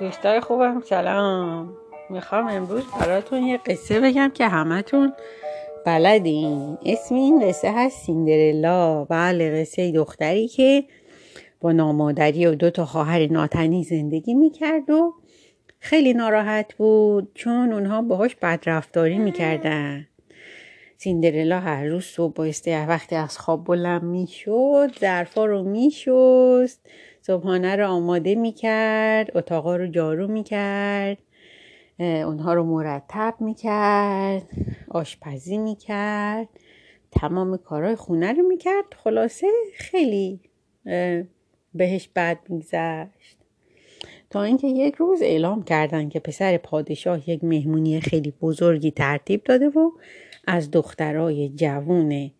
دوستای خوبم سلام. می‌خوام امروز براتون یه قصه بگم که همتون بلدین. اسم این قصه هست سیندرلا. بله قصه دختری که با نامادری و دو تا خواهر ناتنی زندگی می‌کرد و خیلی ناراحت بود چون اونها باهاش بدرفتاری می‌کردن. سیندرلا هر روز صبح بایسته وقتی از خواب بلند می‌شد ظرفا رو میشست صبحانه رو آماده می‌کرد اتاقا رو جارو می‌کرد اونها رو مرتب می‌کرد آشپزی می‌کرد تمام کارهای خونه رو می‌کرد. خلاصه خیلی بهش بد میگذشت. تا اینکه یک روز اعلام کردن که پسر پادشاه یک مهمونی خیلی بزرگی ترتیب داده و از دخترای جوون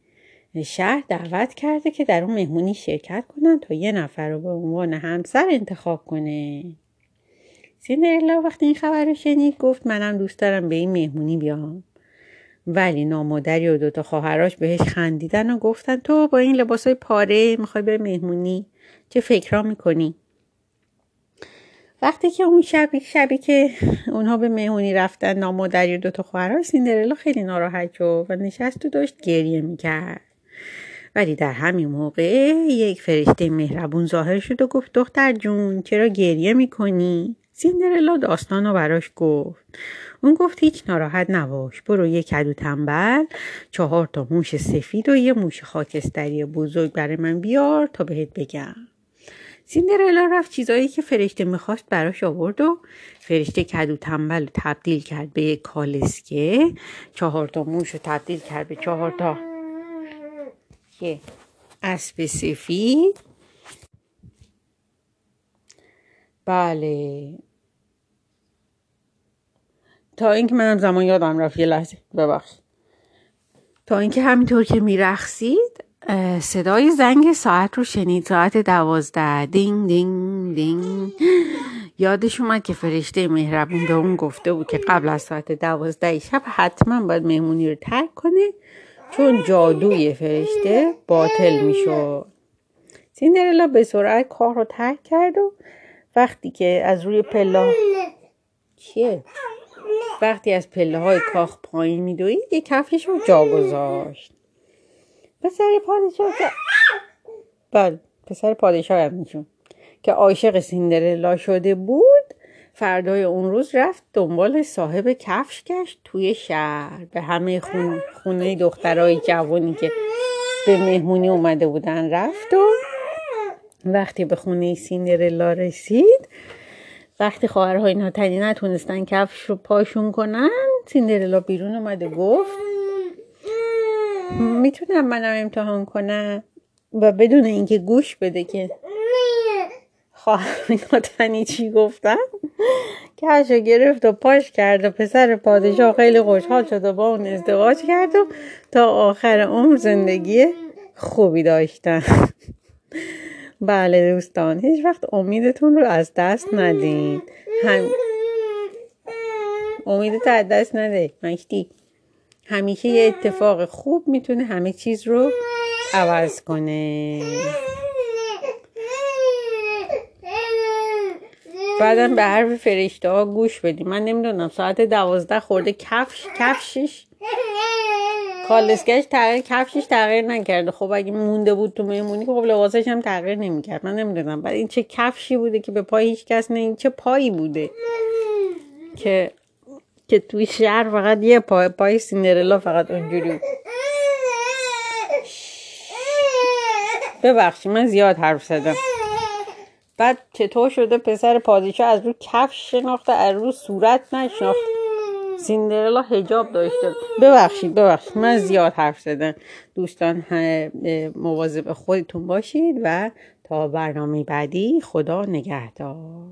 شهر دعوت کرده که در اون مهمونی شرکت کنن تا یه نفر رو به عنوان همسر انتخاب کنه. سیندرلا وقتی این خبر رو شنید گفت منم دوست دارم به این مهمونی بیام. ولی نامادری و دوتا خواهراش بهش خندیدن و گفتن تو با این لباسای پاره می‌خوای به مهمونی؟ چه فکرها می‌کنی؟ وقتی که اون شبی شبی که اونها به مهمونی رفتن نامادری و دوتا خواهرش سیندرلا خیلی ناراحت شد و نشست و داشت گریه می‌کرد. ولی در همین موقع یک فرشته مهربون ظاهر شد و گفت دختر جون چرا گریه می‌کنی؟ سیندرلا داستان رو براش گفت. اون گفت هیچ ناراحت نباش برو یه کدو تنبل چهار تا موش سفید و یه موش خاکستری بزرگ برای من بیار تا بهت بگم. سیندرلا رفت چیزایی که فرشته می‌خواست براش آورد و فرشته کدو تنبل تبدیل کرد به یک کالسکه چهار تا موش رو تبدیل کرد به چهار تا که اسب سفید. بله. تا اینکه منم زمان یادم رفت یه لحظه ببخشید. تا اینکه همینطور که میرخسید صدای زنگ ساعت رو شنید. ساعت دوازده. دینگ دینگ دینگ. یادش اومد که فرشته مهربون به اون گفته بود که قبل از ساعت دوازده شب حتما باید مهمونی رو ترک کنه چون جادوی فرشته باطل می‌شد. سیندرلا به سرعت کار رو ترک کرد و وقتی که از روی پله چیه؟ وقتی از پله های کاخ پایین میدوید یه کفش رو جا گذاشت. پسر پادشاه که بله پسر پادشاه هم میشون که عاشق سیندرلا شده بود فردای اون روز رفت دنبال صاحب کفش گشت توی شهر. به همه خونه, خونه دخترای جوانی که به مهمونی اومده بودن رفت و وقتی به خونه سیندرلا رسید وقتی خواهرهای ناتنی نتونستن کفش رو پاشون کنن سیندرلا بیرون اومده گفت می‌تونم منم امتحان کنم و بدون اینکه گوش بده که. خواهر ناتنی چی گفتم؟ کفشو گرفت و پاش کرد و پسر پادشاه خیلی خوشحال شد و با اون ازدواج کرد و تا آخر عمر زندگی خوبی داشتن. بله دوستان هیچ وقت امیدتون رو از دست ندین. هم... امیدت از دست نده. مشتی همیشه یه اتفاق خوب می‌تونه همه چیز رو عوض کنه. بعدم به حرف فرشته ها گوش بدیم. من نمی‌دونم ساعت دوازده خورده کفش کفشش. کالسکش تغییر کفشش تغییر نکرده. خب اگه مونده بود تو مهمونی خب لباسش هم تغییر نمی‌کرد. من نمی‌دونم. بعد این چه کفشی بوده که به پای هیچ کس نه این چه پایی بوده که که توی شهر فقط یه پای پای سیندرلا فقط اونجوری ببخشید من زیاد حرف زدم. بعد چطور شده پسر پادشاه از رو کفش شناخته از رو صورت نشناخته. سیندرلا هجاب داشته. ببخشید ببخشید من زیاد حرف زدم. دوستان مواظب خودتون باشید و تا برنامه بعدی خدا نگهدار.